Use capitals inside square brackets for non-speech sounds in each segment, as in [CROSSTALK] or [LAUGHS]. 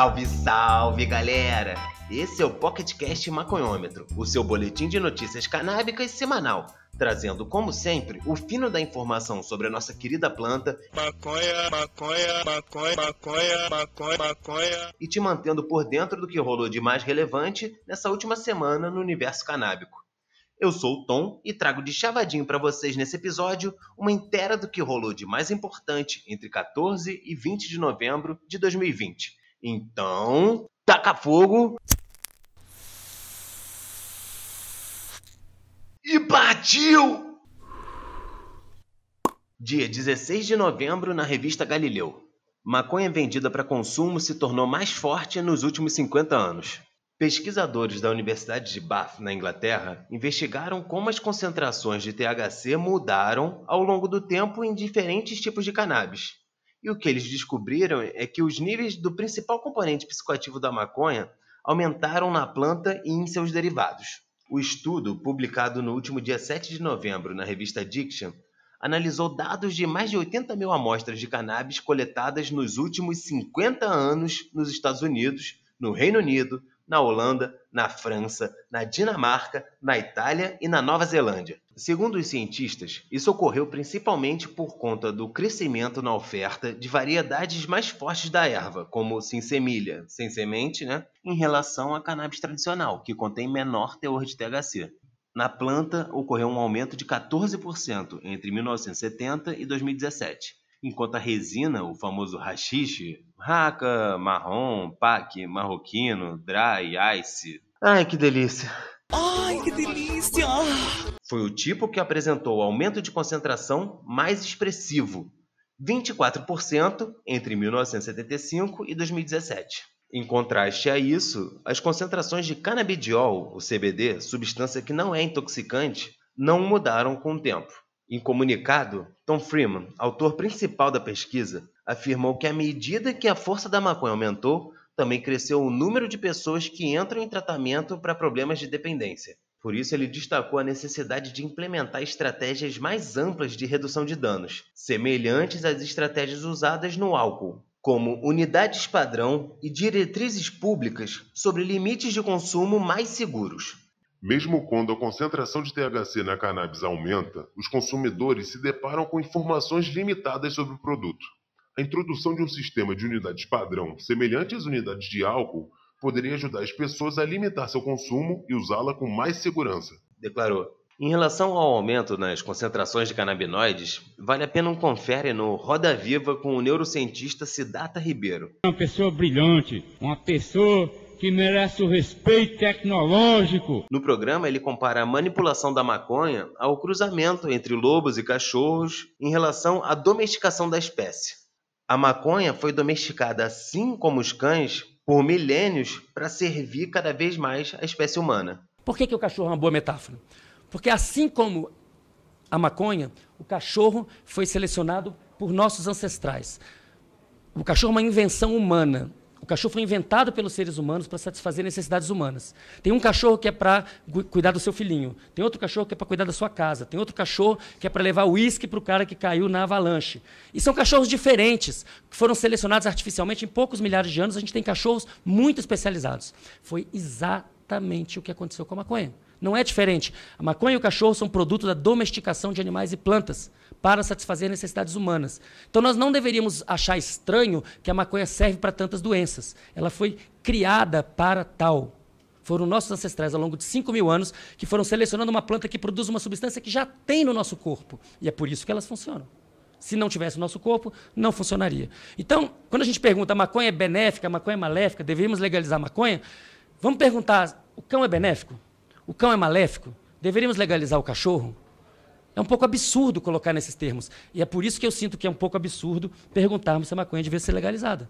Salve, salve, galera! Esse é o PocketCast Maconhômetro, o seu boletim de notícias canábicas semanal, trazendo, como sempre, o fino da informação sobre a nossa querida planta maconha, maconha, maconha, maconha, maconha, maconha e te mantendo por dentro do que rolou de mais relevante nessa última semana no universo canábico. Eu sou o Tom e trago de chavadinho para vocês nesse episódio uma inteira do que rolou de mais importante entre 14 e 20 de novembro de 2020. Então, taca fogo! E partiu! Dia 16 de novembro na revista Galileu. Maconha vendida para consumo se tornou mais forte nos últimos 50 anos. Pesquisadores da Universidade de Bath, na Inglaterra, investigaram como as concentrações de THC mudaram ao longo do tempo em diferentes tipos de cannabis. E o que eles descobriram é que os níveis do principal componente psicoativo da maconha aumentaram na planta e em seus derivados. O estudo, publicado no último dia 7 de novembro na revista Diction, analisou dados de mais de 80 mil amostras de cannabis coletadas nos últimos 50 anos nos Estados Unidos, no Reino Unido, na Holanda, na França, na Dinamarca, na Itália e na Nova Zelândia. Segundo os cientistas, isso ocorreu principalmente por conta do crescimento na oferta de variedades mais fortes da erva, como sinsemilha, sem semente, né, em relação à cannabis tradicional, que contém menor teor de THC. Na planta, ocorreu um aumento de 14% entre 1970 e 2017 enquanto a resina, o famoso rachixe, raca, marrom, pac, marroquino, dry, ice. Ai, que delícia! Ai, que delícia! Foi o tipo que apresentou o aumento de concentração mais expressivo, 24% entre 1975 e 2017. Em contraste a isso, as concentrações de canabidiol, o CBD, substância que não é intoxicante, não mudaram com o tempo. Em comunicado, Tom Freeman, autor principal da pesquisa, afirmou que à medida que a força da maconha aumentou, também cresceu o número de pessoas que entram em tratamento para problemas de dependência. Por isso, ele destacou a necessidade de implementar estratégias mais amplas de redução de danos, semelhantes às estratégias usadas no álcool, como unidades padrão e diretrizes públicas sobre limites de consumo mais seguros. Mesmo quando a concentração de THC na cannabis aumenta, os consumidores se deparam com informações limitadas sobre o produto. A introdução de um sistema de unidades padrão, semelhante às unidades de álcool, poderia ajudar as pessoas a limitar seu consumo e usá-la com mais segurança. Declarou. Em relação ao aumento nas concentrações de canabinoides, vale a pena um confere no Roda Viva com o neurocientista Siddhartha Ribeiro. Uma pessoa brilhante, uma pessoa que merece o respeito tecnológico. No programa, ele compara a manipulação da maconha ao cruzamento entre lobos e cachorros em relação à domesticação da espécie. A maconha foi domesticada assim como os cães por milênios para servir cada vez mais a espécie humana. Por que, que o cachorro é uma boa metáfora? Porque assim como a maconha, o cachorro foi selecionado por nossos ancestrais. O cachorro é uma invenção humana. O cachorro foi inventado pelos seres humanos para satisfazer necessidades humanas. Tem um cachorro que é para cuidar do seu filhinho. Tem outro cachorro que é para cuidar da sua casa. Tem outro cachorro que é para levar uísque para o cara que caiu na avalanche. E são cachorros diferentes, que foram selecionados artificialmente em poucos milhares de anos. A gente tem cachorros muito especializados. Foi exatamente o que aconteceu com a maconha. Não é diferente. A maconha e o cachorro são produto da domesticação de animais e plantas para satisfazer necessidades humanas. Então nós não deveríamos achar estranho que a maconha serve para tantas doenças. Ela foi criada para tal. Foram nossos ancestrais, ao longo de 5 mil anos, que foram selecionando uma planta que produz uma substância que já tem no nosso corpo. E é por isso que elas funcionam. Se não tivesse o nosso corpo, não funcionaria. Então, quando a gente pergunta a maconha é benéfica, a maconha é maléfica, deveríamos legalizar a maconha, vamos perguntar: o cão é benéfico? O cão é maléfico? Deveríamos legalizar o cachorro? É um pouco absurdo colocar nesses termos. E é por isso que eu sinto que é um pouco absurdo perguntarmos se a maconha devia ser legalizada.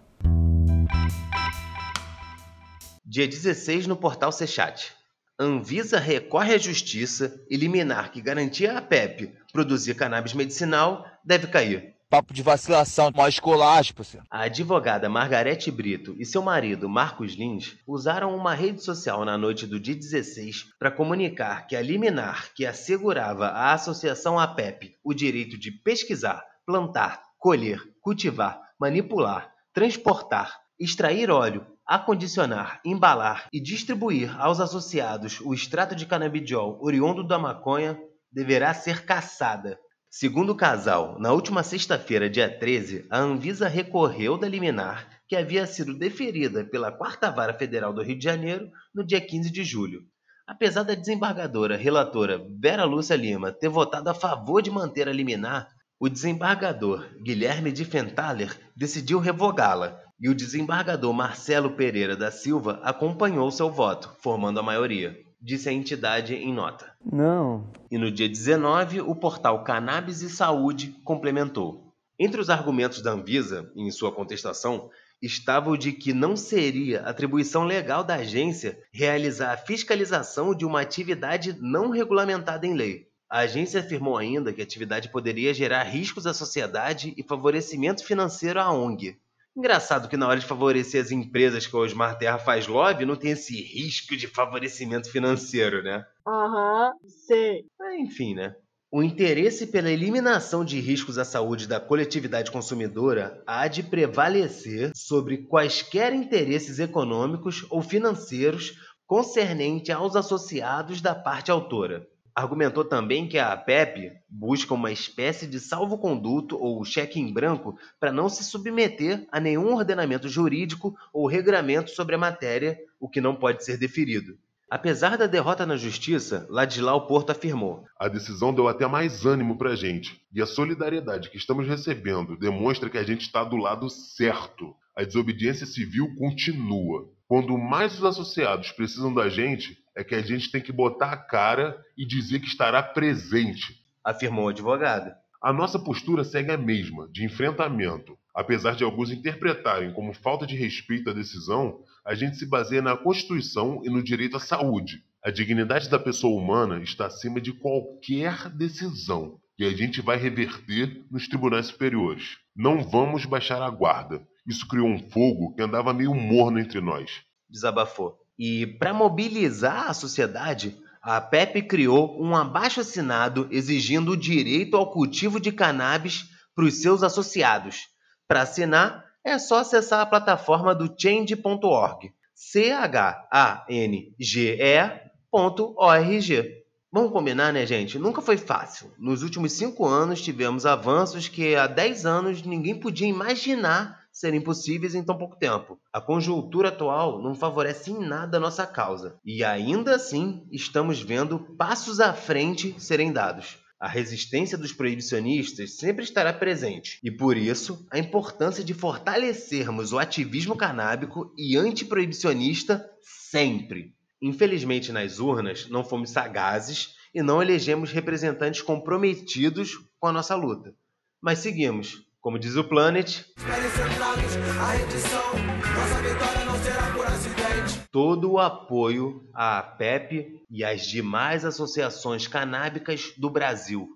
Dia 16 no portal Sechat. Anvisa recorre à justiça e liminar que garantia a PEP produzir cannabis medicinal deve cair. Papo de vacilação, esculacho, parceiro. A advogada Margarete Brito e seu marido Marcos Lins usaram uma rede social na noite do dia 16 para comunicar que a liminar que assegurava à associação APEP o direito de pesquisar, plantar, colher, cultivar, manipular, transportar, extrair óleo, acondicionar, embalar e distribuir aos associados o extrato de canabidiol oriundo da maconha deverá ser cassada. Segundo o casal, na última sexta-feira, dia 13, a Anvisa recorreu da liminar que havia sido deferida pela Quarta Vara Federal do Rio de Janeiro no dia 15 de julho. Apesar da desembargadora relatora Vera Lúcia Lima ter votado a favor de manter a liminar, o desembargador Guilherme de Fentaler decidiu revogá-la e o desembargador Marcelo Pereira da Silva acompanhou seu voto, formando a maioria, disse a entidade em nota. Não. E no dia 19, o portal Cannabis e Saúde complementou. Entre os argumentos da Anvisa, em sua contestação, estava o de que não seria atribuição legal da agência realizar a fiscalização de uma atividade não regulamentada em lei. A agência afirmou ainda que a atividade poderia gerar riscos à sociedade e favorecimento financeiro à ONG. Engraçado que na hora de favorecer as empresas que o Osmar Terra faz lobby, não tem esse risco de favorecimento financeiro, né? Aham, sei. Enfim, né? O interesse pela eliminação de riscos à saúde da coletividade consumidora há de prevalecer sobre quaisquer interesses econômicos ou financeiros concernente aos associados da parte autora. Argumentou também que a APEP busca uma espécie de salvo-conduto ou cheque em branco para não se submeter a nenhum ordenamento jurídico ou regramento sobre a matéria, o que não pode ser deferido. Apesar da derrota na justiça, Ladislau Porto afirmou: A decisão deu até mais ânimo pra gente. E a solidariedade que estamos recebendo demonstra que a gente está do lado certo. A desobediência civil continua. Quando mais os associados precisam da gente, é que a gente tem que botar a cara e dizer que estará presente. afirmou o advogado. A nossa postura segue a mesma, de enfrentamento. Apesar de alguns interpretarem como falta de respeito à decisão, a gente se baseia na Constituição e no direito à saúde. A dignidade da pessoa humana está acima de qualquer decisão e a gente vai reverter nos tribunais superiores. Não vamos baixar a guarda. Isso criou um fogo que andava meio morno entre nós. Desabafou. E para mobilizar a sociedade, a PEP criou um abaixo-assinado exigindo o direito ao cultivo de cannabis para os seus associados. Para assinar, é só acessar a plataforma do change.org. C-H-A-N-G-E.org. Vamos combinar, né, gente? Nunca foi fácil. Nos últimos cinco anos tivemos avanços que há 10 anos ninguém podia imaginar serem possíveis em tão pouco tempo. A conjuntura atual não favorece em nada a nossa causa. E ainda assim, estamos vendo passos à frente serem dados. A resistência dos proibicionistas sempre estará presente, e por isso a importância de fortalecermos o ativismo canábico e antiproibicionista sempre. Infelizmente, nas urnas, não fomos sagazes e não elegemos representantes comprometidos com a nossa luta. Mas seguimos. Como diz o Planet, todo o apoio à PEP e às demais associações canábicas do Brasil.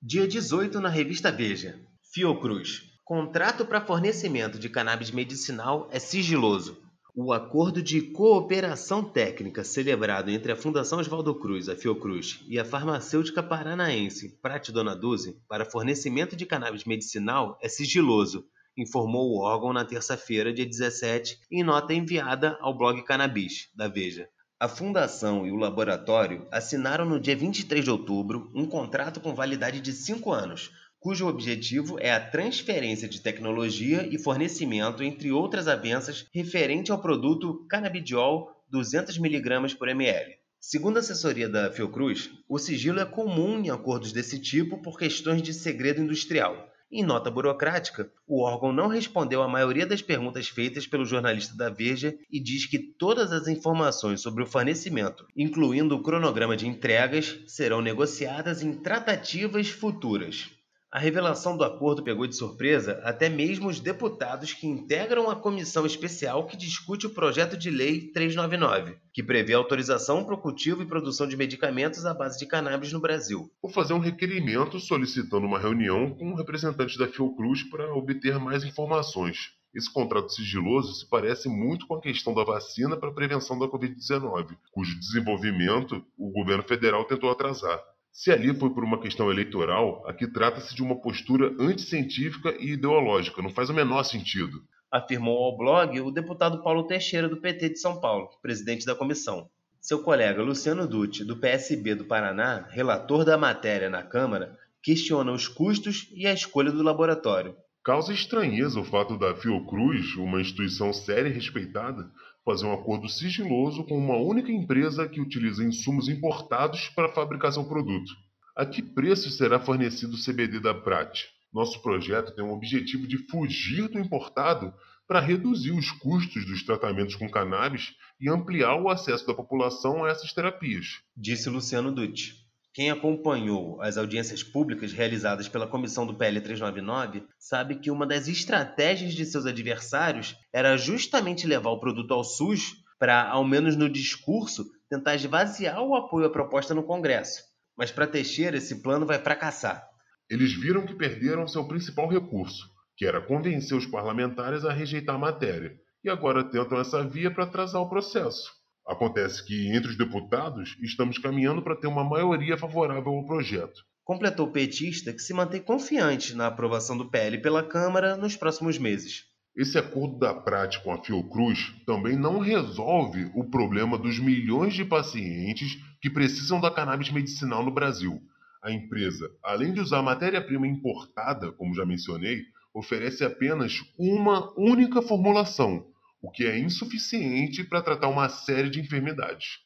Dia 18 na revista Veja. Fiocruz. Contrato para fornecimento de cannabis medicinal é sigiloso. O acordo de cooperação técnica celebrado entre a Fundação Oswaldo Cruz, a Fiocruz, e a farmacêutica paranaense Prate Dona Duze para fornecimento de cannabis medicinal é sigiloso, informou o órgão na terça-feira, dia 17, em nota enviada ao blog Cannabis, da Veja. A fundação e o laboratório assinaram no dia 23 de outubro um contrato com validade de cinco anos, cujo objetivo é a transferência de tecnologia e fornecimento, entre outras avanças, referente ao produto canabidiol 200mg por ml. Segundo a assessoria da Fiocruz, o sigilo é comum em acordos desse tipo por questões de segredo industrial. Em nota burocrática, o órgão não respondeu à maioria das perguntas feitas pelo jornalista da Veja e diz que todas as informações sobre o fornecimento, incluindo o cronograma de entregas, serão negociadas em tratativas futuras. A revelação do acordo pegou de surpresa até mesmo os deputados que integram a comissão especial que discute o projeto de lei 399, que prevê autorização para o cultivo e produção de medicamentos à base de cannabis no Brasil. Vou fazer um requerimento solicitando uma reunião com um representante da Fiocruz para obter mais informações. Esse contrato sigiloso se parece muito com a questão da vacina para a prevenção da Covid-19, cujo desenvolvimento o governo federal tentou atrasar. Se ali foi por uma questão eleitoral, aqui trata-se de uma postura anticientífica e ideológica, não faz o menor sentido. afirmou ao blog o deputado Paulo Teixeira, do PT de São Paulo, presidente da comissão. Seu colega Luciano Dutti, do PSB do Paraná, relator da matéria na Câmara, questiona os custos e a escolha do laboratório. Causa estranheza o fato da Fiocruz, uma instituição séria e respeitada, fazer um acordo sigiloso com uma única empresa que utiliza insumos importados para fabricação do produto. A que preço será fornecido o CBD da Prat? Nosso projeto tem o objetivo de fugir do importado para reduzir os custos dos tratamentos com cannabis e ampliar o acesso da população a essas terapias. Disse Luciano Dutti. Quem acompanhou as audiências públicas realizadas pela comissão do PL 399 sabe que uma das estratégias de seus adversários era justamente levar o produto ao SUS para, ao menos no discurso, tentar esvaziar o apoio à proposta no Congresso. Mas para Teixeira, esse plano vai fracassar. Eles viram que perderam seu principal recurso, que era convencer os parlamentares a rejeitar a matéria, e agora tentam essa via para atrasar o processo. Acontece que, entre os deputados, estamos caminhando para ter uma maioria favorável ao projeto. Completou o petista que se mantém confiante na aprovação do PL pela Câmara nos próximos meses. Esse acordo da prática com a Fiocruz também não resolve o problema dos milhões de pacientes que precisam da cannabis medicinal no Brasil. A empresa, além de usar matéria-prima importada, como já mencionei, oferece apenas uma única formulação, o que é insuficiente para tratar uma série de enfermidades.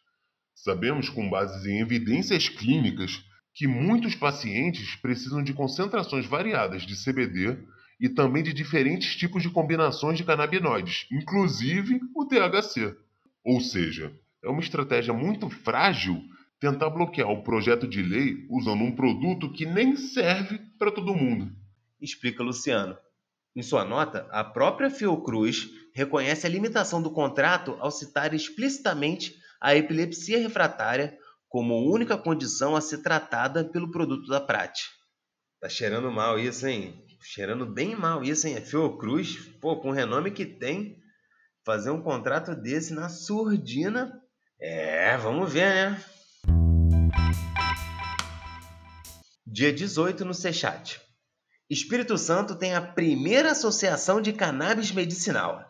Sabemos, com bases em evidências clínicas, que muitos pacientes precisam de concentrações variadas de CBD e também de diferentes tipos de combinações de canabinoides, inclusive o THC. Ou seja, é uma estratégia muito frágil tentar bloquear o projeto de lei usando um produto que nem serve para todo mundo explica Luciano. Em sua nota, a própria Fiocruz reconhece a limitação do contrato ao citar explicitamente a epilepsia refratária como única condição a ser tratada pelo produto da Prat. Tá cheirando mal isso, hein? Cheirando bem mal isso, hein? A Fiocruz, pô, com o renome que tem, fazer um contrato desse na surdina. É, vamos ver, né? Dia 18 no Sechat. Espírito Santo tem a primeira associação de cannabis medicinal.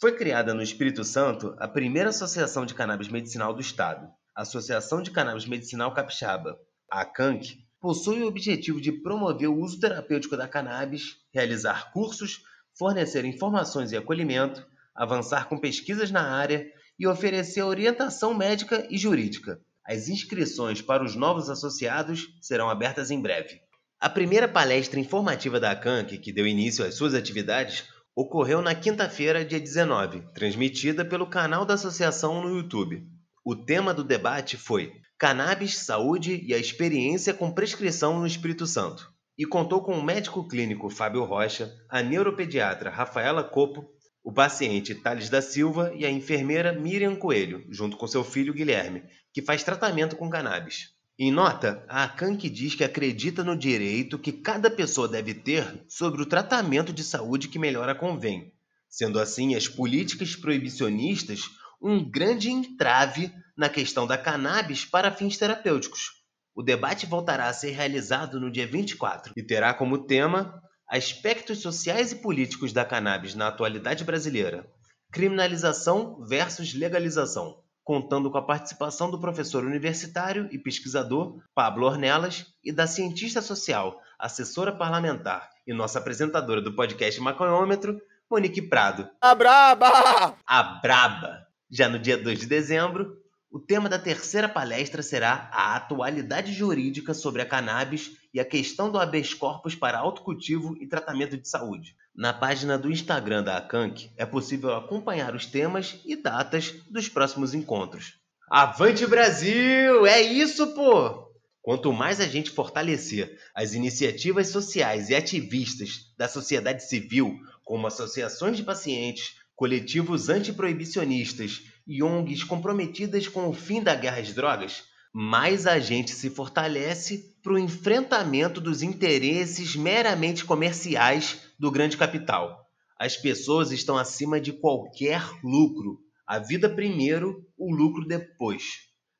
Foi criada no Espírito Santo a primeira associação de cannabis medicinal do estado, a Associação de Cannabis Medicinal Capixaba. A ACANC possui o objetivo de promover o uso terapêutico da cannabis, realizar cursos, fornecer informações e acolhimento, avançar com pesquisas na área e oferecer orientação médica e jurídica. As inscrições para os novos associados serão abertas em breve. A primeira palestra informativa da ACANC, que deu início às suas atividades, ocorreu na quinta-feira, dia 19, transmitida pelo canal da associação no YouTube. O tema do debate foi Cannabis, Saúde e a Experiência com Prescrição no Espírito Santo, e contou com o médico clínico Fábio Rocha, a neuropediatra Rafaela Copo, o paciente Thales da Silva e a enfermeira Miriam Coelho, junto com seu filho Guilherme, que faz tratamento com cannabis. Em nota, a ACANC diz que acredita no direito que cada pessoa deve ter sobre o tratamento de saúde que melhor convém, sendo assim as políticas proibicionistas um grande entrave na questão da cannabis para fins terapêuticos. O debate voltará a ser realizado no dia 24 e terá como tema Aspectos sociais e políticos da cannabis na atualidade brasileira: criminalização versus legalização contando com a participação do professor universitário e pesquisador Pablo Ornelas e da cientista social, assessora parlamentar e nossa apresentadora do podcast Maconhômetro, Monique Prado. A braba! A braba! Já no dia 2 de dezembro, o tema da terceira palestra será a atualidade jurídica sobre a cannabis e a questão do habeas corpus para autocultivo e tratamento de saúde. Na página do Instagram da ACANC é possível acompanhar os temas e datas dos próximos encontros. Avante Brasil! É isso, pô! Quanto mais a gente fortalecer as iniciativas sociais e ativistas da sociedade civil, como associações de pacientes, coletivos antiproibicionistas e ONGs comprometidas com o fim da guerra às drogas, mais a gente se fortalece para o enfrentamento dos interesses meramente comerciais do grande capital. As pessoas estão acima de qualquer lucro. A vida primeiro, o lucro depois.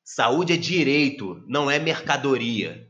Saúde é direito, não é mercadoria.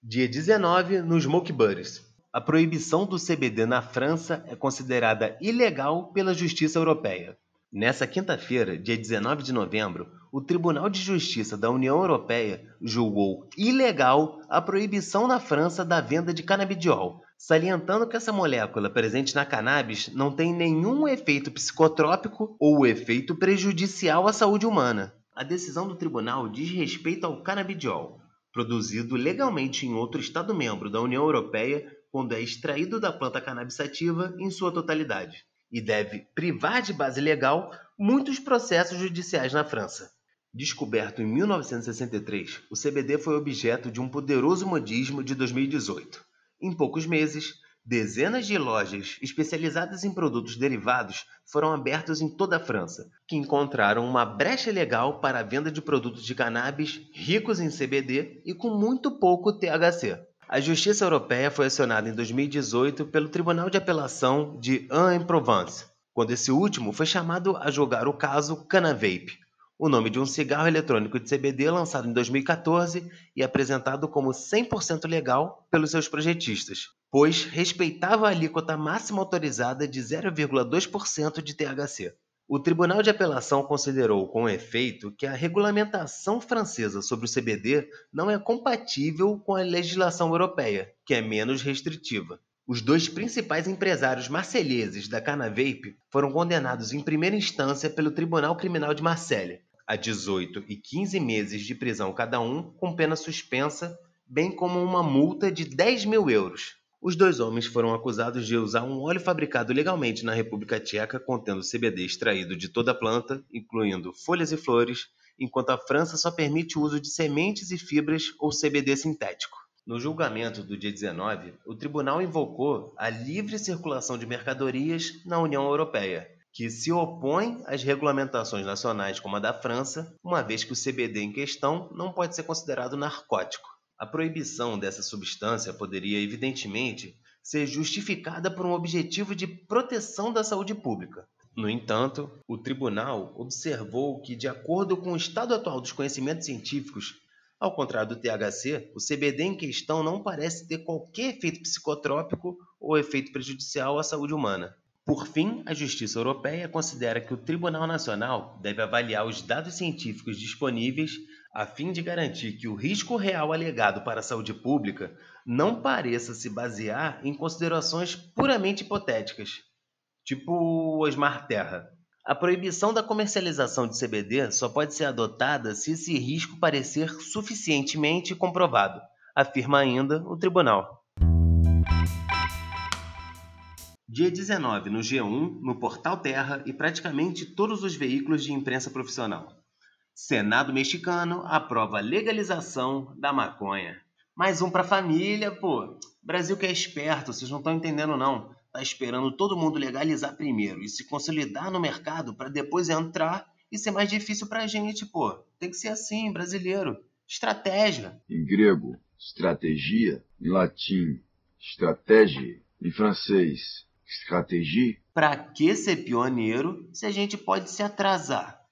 Dia 19 no Smoke Buddies. A proibição do CBD na França é considerada ilegal pela Justiça Europeia. Nessa quinta-feira, dia 19 de novembro, o Tribunal de Justiça da União Europeia julgou ilegal a proibição na França da venda de canabidiol, salientando que essa molécula presente na cannabis não tem nenhum efeito psicotrópico ou efeito prejudicial à saúde humana. A decisão do tribunal diz respeito ao canabidiol, produzido legalmente em outro Estado-membro da União Europeia quando é extraído da planta cannabis sativa em sua totalidade e deve privar de base legal muitos processos judiciais na França. Descoberto em 1963, o CBD foi objeto de um poderoso modismo de 2018. Em poucos meses, dezenas de lojas especializadas em produtos derivados foram abertas em toda a França, que encontraram uma brecha legal para a venda de produtos de cannabis ricos em CBD e com muito pouco THC. A Justiça Europeia foi acionada em 2018 pelo Tribunal de Apelação de Aix-en-Provence, quando esse último foi chamado a julgar o caso Canavape, o nome de um cigarro eletrônico de CBD lançado em 2014 e apresentado como 100% legal pelos seus projetistas, pois respeitava a alíquota máxima autorizada de 0,2% de THC. O Tribunal de Apelação considerou com efeito que a regulamentação francesa sobre o CBD não é compatível com a legislação europeia, que é menos restritiva. Os dois principais empresários marselheses da Canavape foram condenados em primeira instância pelo Tribunal Criminal de Marselha a 18 e 15 meses de prisão cada um, com pena suspensa, bem como uma multa de 10 mil euros. Os dois homens foram acusados de usar um óleo fabricado legalmente na República Tcheca contendo CBD extraído de toda a planta, incluindo folhas e flores, enquanto a França só permite o uso de sementes e fibras ou CBD sintético. No julgamento do dia 19, o tribunal invocou a livre circulação de mercadorias na União Europeia, que se opõe às regulamentações nacionais como a da França, uma vez que o CBD em questão não pode ser considerado narcótico. A proibição dessa substância poderia, evidentemente, ser justificada por um objetivo de proteção da saúde pública. No entanto, o tribunal observou que, de acordo com o estado atual dos conhecimentos científicos, ao contrário do THC, o CBD em questão não parece ter qualquer efeito psicotrópico ou efeito prejudicial à saúde humana. Por fim, a Justiça Europeia considera que o Tribunal Nacional deve avaliar os dados científicos disponíveis a fim de garantir que o risco real alegado para a saúde pública não pareça se basear em considerações puramente hipotéticas, tipo Osmar Terra. A proibição da comercialização de CBD só pode ser adotada se esse risco parecer suficientemente comprovado, afirma ainda o tribunal. Dia 19, no G1, no Portal Terra e praticamente todos os veículos de imprensa profissional. Senado mexicano aprova legalização da maconha. Mais um pra família, pô. Brasil que é esperto, vocês não estão entendendo não. Tá esperando todo mundo legalizar primeiro e se consolidar no mercado para depois entrar e ser mais difícil pra gente, pô. Tem que ser assim, brasileiro. Estratégia. Em grego, estratégia. Em latim, estratégia. Em francês, estratégie. Pra que ser pioneiro se a gente pode se atrasar?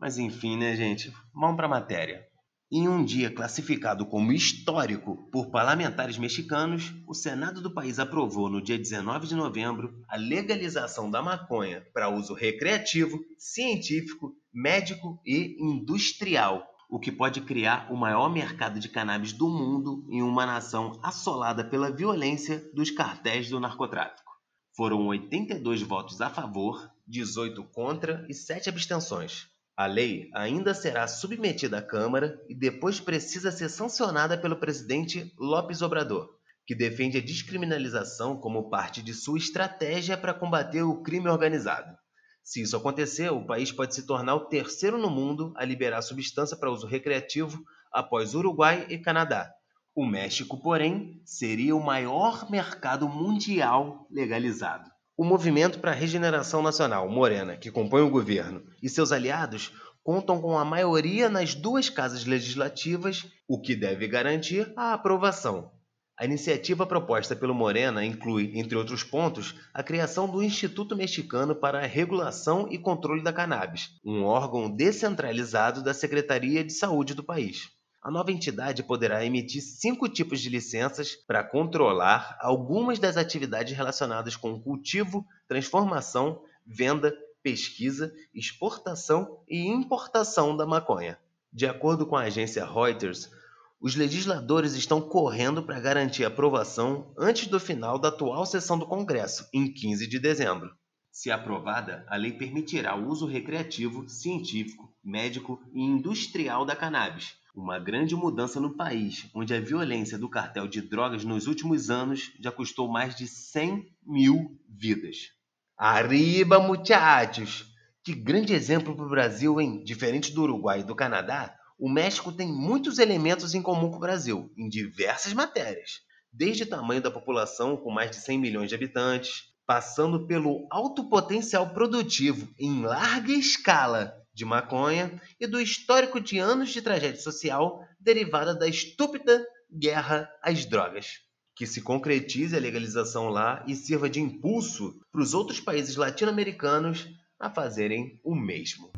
Mas enfim, né, gente? Vamos para a matéria. Em um dia classificado como histórico por parlamentares mexicanos, o Senado do país aprovou no dia 19 de novembro a legalização da maconha para uso recreativo, científico, médico e industrial, o que pode criar o maior mercado de cannabis do mundo em uma nação assolada pela violência dos cartéis do narcotráfico. Foram 82 votos a favor, 18 contra e 7 abstenções. A lei ainda será submetida à Câmara e depois precisa ser sancionada pelo presidente Lopes Obrador, que defende a descriminalização como parte de sua estratégia para combater o crime organizado. Se isso acontecer, o país pode se tornar o terceiro no mundo a liberar substância para uso recreativo após Uruguai e Canadá. O México, porém, seria o maior mercado mundial legalizado. O Movimento para a Regeneração Nacional, Morena, que compõe o governo, e seus aliados contam com a maioria nas duas casas legislativas, o que deve garantir a aprovação. A iniciativa proposta pelo Morena inclui, entre outros pontos, a criação do Instituto Mexicano para a Regulação e Controle da Cannabis, um órgão descentralizado da Secretaria de Saúde do país. A nova entidade poderá emitir cinco tipos de licenças para controlar algumas das atividades relacionadas com cultivo, transformação, venda, pesquisa, exportação e importação da maconha. De acordo com a agência Reuters, os legisladores estão correndo para garantir aprovação antes do final da atual sessão do Congresso, em 15 de dezembro. Se aprovada, a lei permitirá o uso recreativo, científico, médico e industrial da cannabis, uma grande mudança no país, onde a violência do cartel de drogas nos últimos anos já custou mais de 100 mil vidas. Arriba, muchachos! Que grande exemplo para o Brasil, hein? Diferente do Uruguai e do Canadá, o México tem muitos elementos em comum com o Brasil, em diversas matérias. Desde o tamanho da população, com mais de 100 milhões de habitantes, passando pelo alto potencial produtivo em larga escala de maconha e do histórico de anos de tragédia social derivada da estúpida guerra às drogas. Que se concretize a legalização lá e sirva de impulso para os outros países latino-americanos a fazerem o mesmo.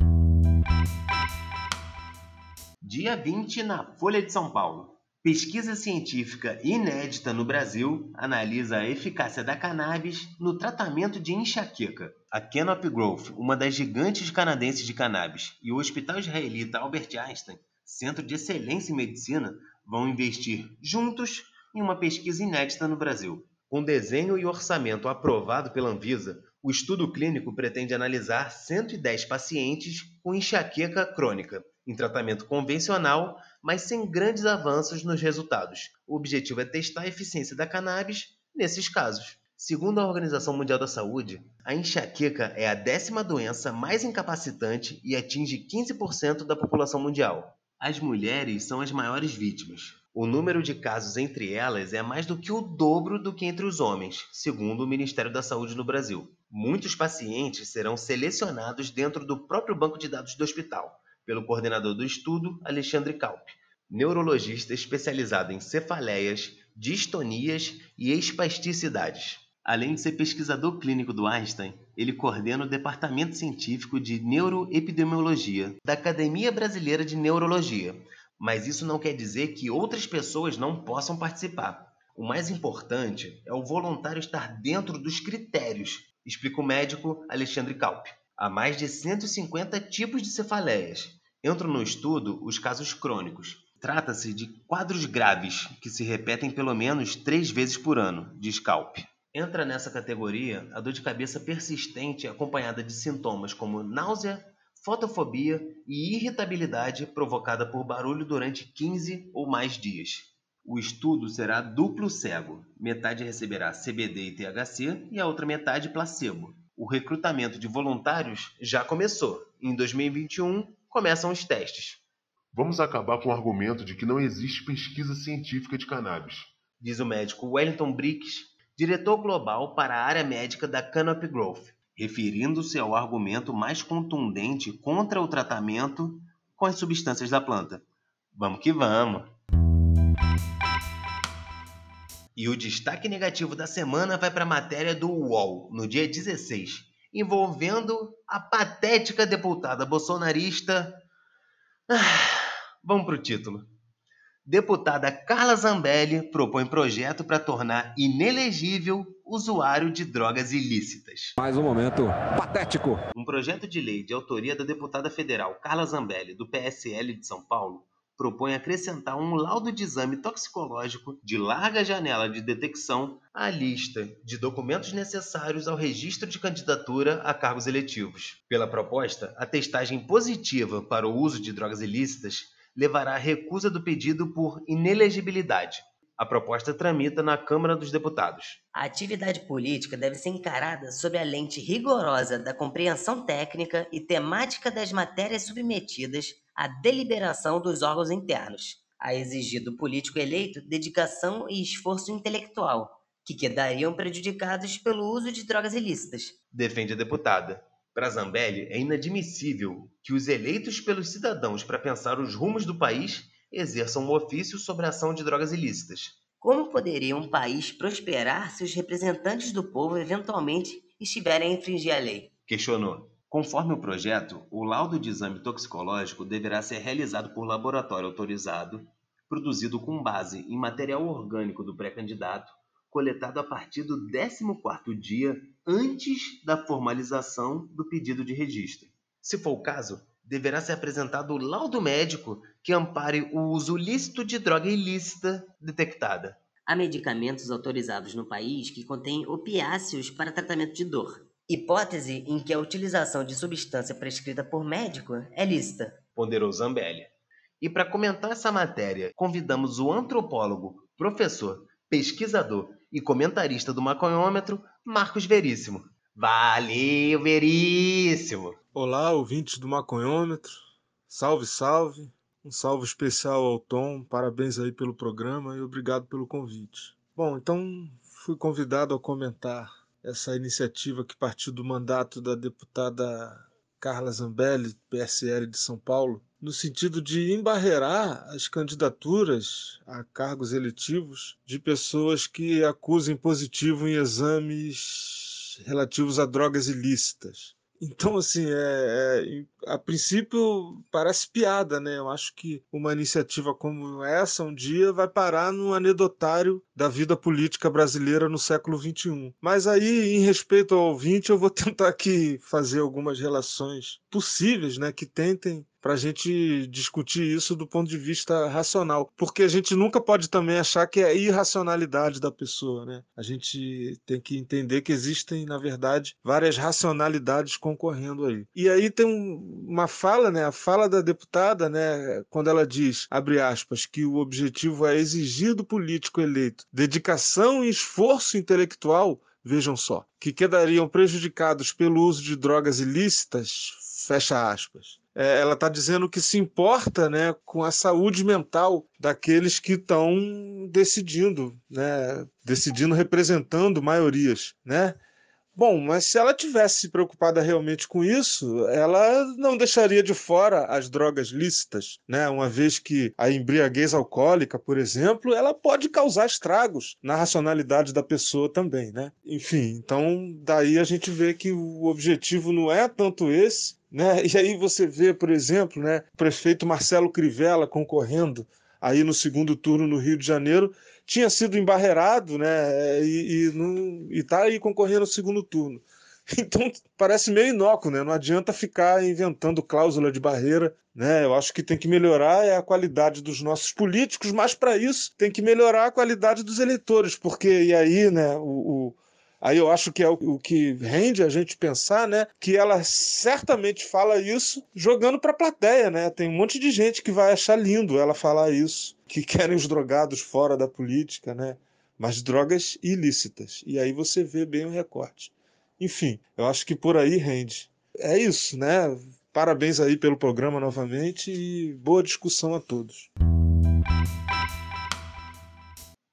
Dia 20 na Folha de São Paulo. Pesquisa científica inédita no Brasil analisa a eficácia da cannabis no tratamento de enxaqueca. A Canopy Growth, uma das gigantes canadenses de cannabis, e o Hospital Israelita Albert Einstein, centro de excelência em medicina, vão investir juntos em uma pesquisa inédita no Brasil. Com desenho e orçamento aprovado pela Anvisa, o estudo clínico pretende analisar 110 pacientes com enxaqueca crônica em tratamento convencional, mas sem grandes avanços nos resultados. O objetivo é testar a eficiência da cannabis nesses casos. Segundo a Organização Mundial da Saúde, a enxaqueca é a décima doença mais incapacitante e atinge 15% da população mundial. As mulheres são as maiores vítimas. O número de casos entre elas é mais do que o dobro do que entre os homens, segundo o Ministério da Saúde no Brasil. Muitos pacientes serão selecionados dentro do próprio banco de dados do hospital, pelo coordenador do estudo, Alexandre Kalp, neurologista especializado em cefaleias, distonias e espasticidades. Além de ser pesquisador clínico do Einstein, ele coordena o Departamento Científico de Neuroepidemiologia da Academia Brasileira de Neurologia. Mas isso não quer dizer que outras pessoas não possam participar. O mais importante é o voluntário estar dentro dos critérios, explica o médico Alexandre Kalp. Há mais de 150 tipos de cefaleias. Entram no estudo os casos crônicos. Trata-se de quadros graves que se repetem pelo menos três vezes por ano, diz Kalp. Entra nessa categoria a dor de cabeça persistente acompanhada de sintomas como náusea, fotofobia e irritabilidade provocada por barulho durante 15 ou mais dias. O estudo será duplo cego. Metade receberá CBD e THC e a outra metade placebo. O recrutamento de voluntários já começou. Em 2021 começam os testes. Vamos acabar com o argumento de que não existe pesquisa científica de cannabis. Diz o médico Wellington Bricks, diretor global para a área médica da Canopy Growth, referindo-se ao argumento mais contundente contra o tratamento com as substâncias da planta. Vamos que vamos! E o destaque negativo da semana vai para a matéria do UOL, no dia 16, envolvendo a patética deputada bolsonarista. Ah, vamos para o título. Deputada Carla Zambelli propõe projeto para tornar inelegível usuário de drogas ilícitas. Mais um momento patético. Um projeto de lei de autoria da deputada federal Carla Zambelli, do PSL de São Paulo, propõe acrescentar um laudo de exame toxicológico de larga janela de detecção à lista de documentos necessários ao registro de candidatura a cargos eletivos. Pela proposta, a testagem positiva para o uso de drogas ilícitas levará à recusa do pedido por inelegibilidade. A proposta tramita na Câmara dos Deputados. A atividade política deve ser encarada sob a lente rigorosa da compreensão técnica e temática das matérias submetidas à deliberação dos órgãos internos. A exigir do político eleito dedicação e esforço intelectual, que quedariam prejudicados pelo uso de drogas ilícitas. Defende a deputada. Para Zambelli, é inadmissível que os eleitos pelos cidadãos para pensar os rumos do país exerçam um ofício sobre a ação de drogas ilícitas. Como poderia um país prosperar se os representantes do povo eventualmente estiverem a infringir a lei? Questionou. Conforme o projeto, o laudo de exame toxicológico deverá ser realizado por laboratório autorizado, produzido com base em material orgânico do pré-candidato, coletado a partir do 14º dia antes da formalização do pedido de registro. Se for o caso, deverá ser apresentado o laudo médico que ampare o uso lícito de droga ilícita detectada. Há medicamentos autorizados no país que contêm opiáceos para tratamento de dor, hipótese em que a utilização de substância prescrita por médico é lícita. Ponderou Zambelli. E para comentar essa matéria, convidamos o antropólogo, professor, pesquisador e comentarista do maconhômetro, Marcos Veríssimo. Valeu, Veríssimo! Olá, ouvintes do maconhômetro. Salve, salve. Um salve especial ao Tom, parabéns aí pelo programa e obrigado pelo convite. Bom, então fui convidado a comentar essa iniciativa que partiu do mandato da deputada Carla Zambelli, PSL de São Paulo, no sentido de embarrear as candidaturas a cargos eletivos de pessoas que acusem positivo em exames relativos a drogas ilícitas. Então, assim, é, é, a princípio parece piada, né? Eu acho que uma iniciativa como essa um dia vai parar no anedotário da vida política brasileira no século XXI. Mas aí, em respeito ao ouvinte, eu vou [LAUGHS] tentar aqui fazer algumas relações possíveis, né? Que tentem para a gente discutir isso do ponto de vista racional, porque a gente nunca pode também achar que é a irracionalidade da pessoa, né? A gente tem que entender que existem, na verdade, várias racionalidades concorrendo aí. E aí tem um, uma fala, né? A fala da deputada, né? Quando ela diz, abre aspas, que o objetivo é exigir do político eleito dedicação e esforço intelectual vejam só, que quedariam prejudicados pelo uso de drogas ilícitas, fecha aspas é, ela está dizendo que se importa né, com a saúde mental daqueles que estão decidindo, né, decidindo representando maiorias, né? Bom, mas se ela tivesse preocupada realmente com isso, ela não deixaria de fora as drogas lícitas, né? Uma vez que a embriaguez alcoólica, por exemplo, ela pode causar estragos na racionalidade da pessoa também, né? Enfim, então daí a gente vê que o objetivo não é tanto esse, né? [LAUGHS] E aí você vê, por exemplo, né, o prefeito Marcelo Crivella concorrendo aí no segundo turno no Rio de Janeiro, tinha sido embarreirado né, e está aí concorrendo no segundo turno. [LAUGHS] Então parece meio inócuo, né? Não adianta ficar inventando cláusula de barreira, né? Eu acho que tem que melhorar é a qualidade dos nossos políticos, mas para isso tem que melhorar a qualidade dos eleitores, porque e aí, né? O, o Aí eu acho que é o, que rende a gente pensar, né? Que ela certamente fala isso jogando para a plateia, né? Tem um monte de gente que vai achar lindo ela falar isso, que [LAUGHS] querem os drogados fora da política, né? Mas drogas ilícitas. E aí você vê bem o recorte. Enfim, eu acho que por aí rende. É isso, né? Parabéns aí pelo programa novamente e boa discussão a todos.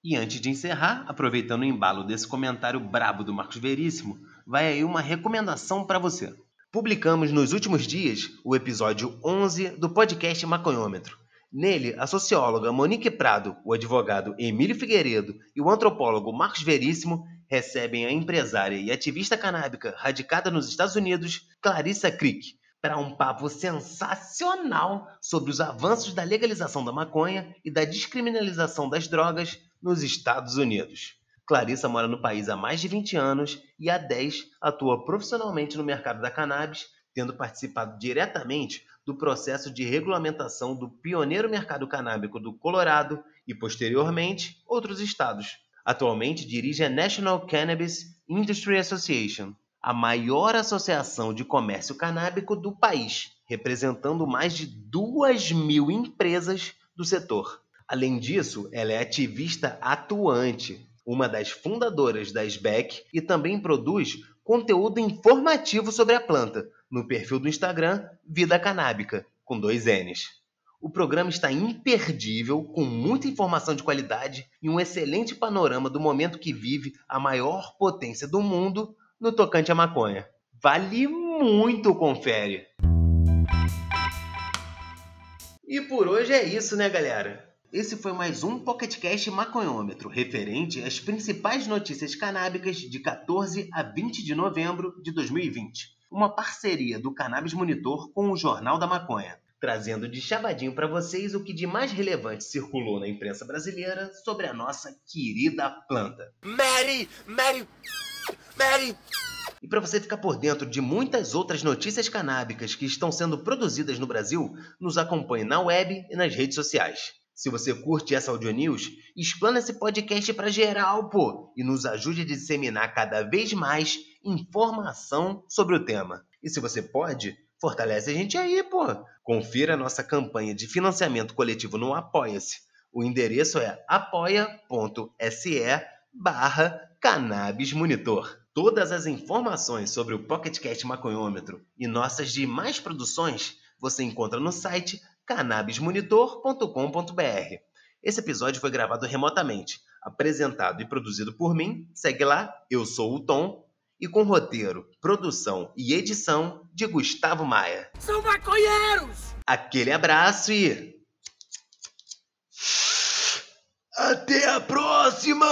E antes de encerrar, aproveitando o embalo desse comentário brabo do Marcos Veríssimo, vai aí uma recomendação para você. Publicamos nos últimos dias o episódio 11 do podcast Maconhômetro. Nele, a socióloga Monique Prado, o advogado Emílio Figueiredo e o antropólogo Marcos Veríssimo recebem a empresária e ativista canábica radicada nos Estados Unidos, Clarissa Crick, para um papo sensacional sobre os avanços da legalização da maconha e da descriminalização das drogas nos Estados Unidos. Clarissa mora no país há mais de 20 anos e há 10 atua profissionalmente no mercado da cannabis, tendo participado diretamente do processo de regulamentação do pioneiro mercado canábico do Colorado e, posteriormente, outros estados. Atualmente dirige a National Cannabis Industry Association, a maior associação de comércio canábico do país, representando mais de 2 mil empresas do setor. Além disso, ela é ativista atuante, uma das fundadoras da SBEC e também produz conteúdo informativo sobre a planta no perfil do Instagram Vida Canábica, com dois N's. O programa está imperdível, com muita informação de qualidade e um excelente panorama do momento que vive a maior potência do mundo no tocante à maconha. Vale muito confere! E por hoje é isso, né, galera? Esse foi mais um PocketCast Maconhômetro, referente às principais notícias canábicas de 14 a 20 de novembro de 2020. uma parceria do Cannabis Monitor com o Jornal da Maconha, trazendo de chavadinho para vocês o que de mais relevante circulou na imprensa brasileira sobre a nossa querida planta. Mary, Mary, Mary. E para você ficar por dentro de muitas outras notícias canábicas que estão sendo produzidas no Brasil, nos acompanhe na web e nas redes sociais. Se você curte essa Audio News, explana esse podcast para geral, pô, e nos ajude a disseminar cada vez mais informação sobre o tema. E se você pode, fortalece a gente aí, pô. Confira a nossa campanha de financiamento coletivo no Apoia-se. O endereço é apoia.se barra Cannabis Monitor. Todas as informações sobre o PocketCast Maconhômetro e nossas demais produções você encontra no site cannabismonitor.com.br. Esse episódio foi gravado remotamente, apresentado e produzido por mim. Segue lá, eu sou o Tom, e com roteiro, produção e edição de Gustavo Maia. São maconheiros! Aquele abraço e. Até a próxima!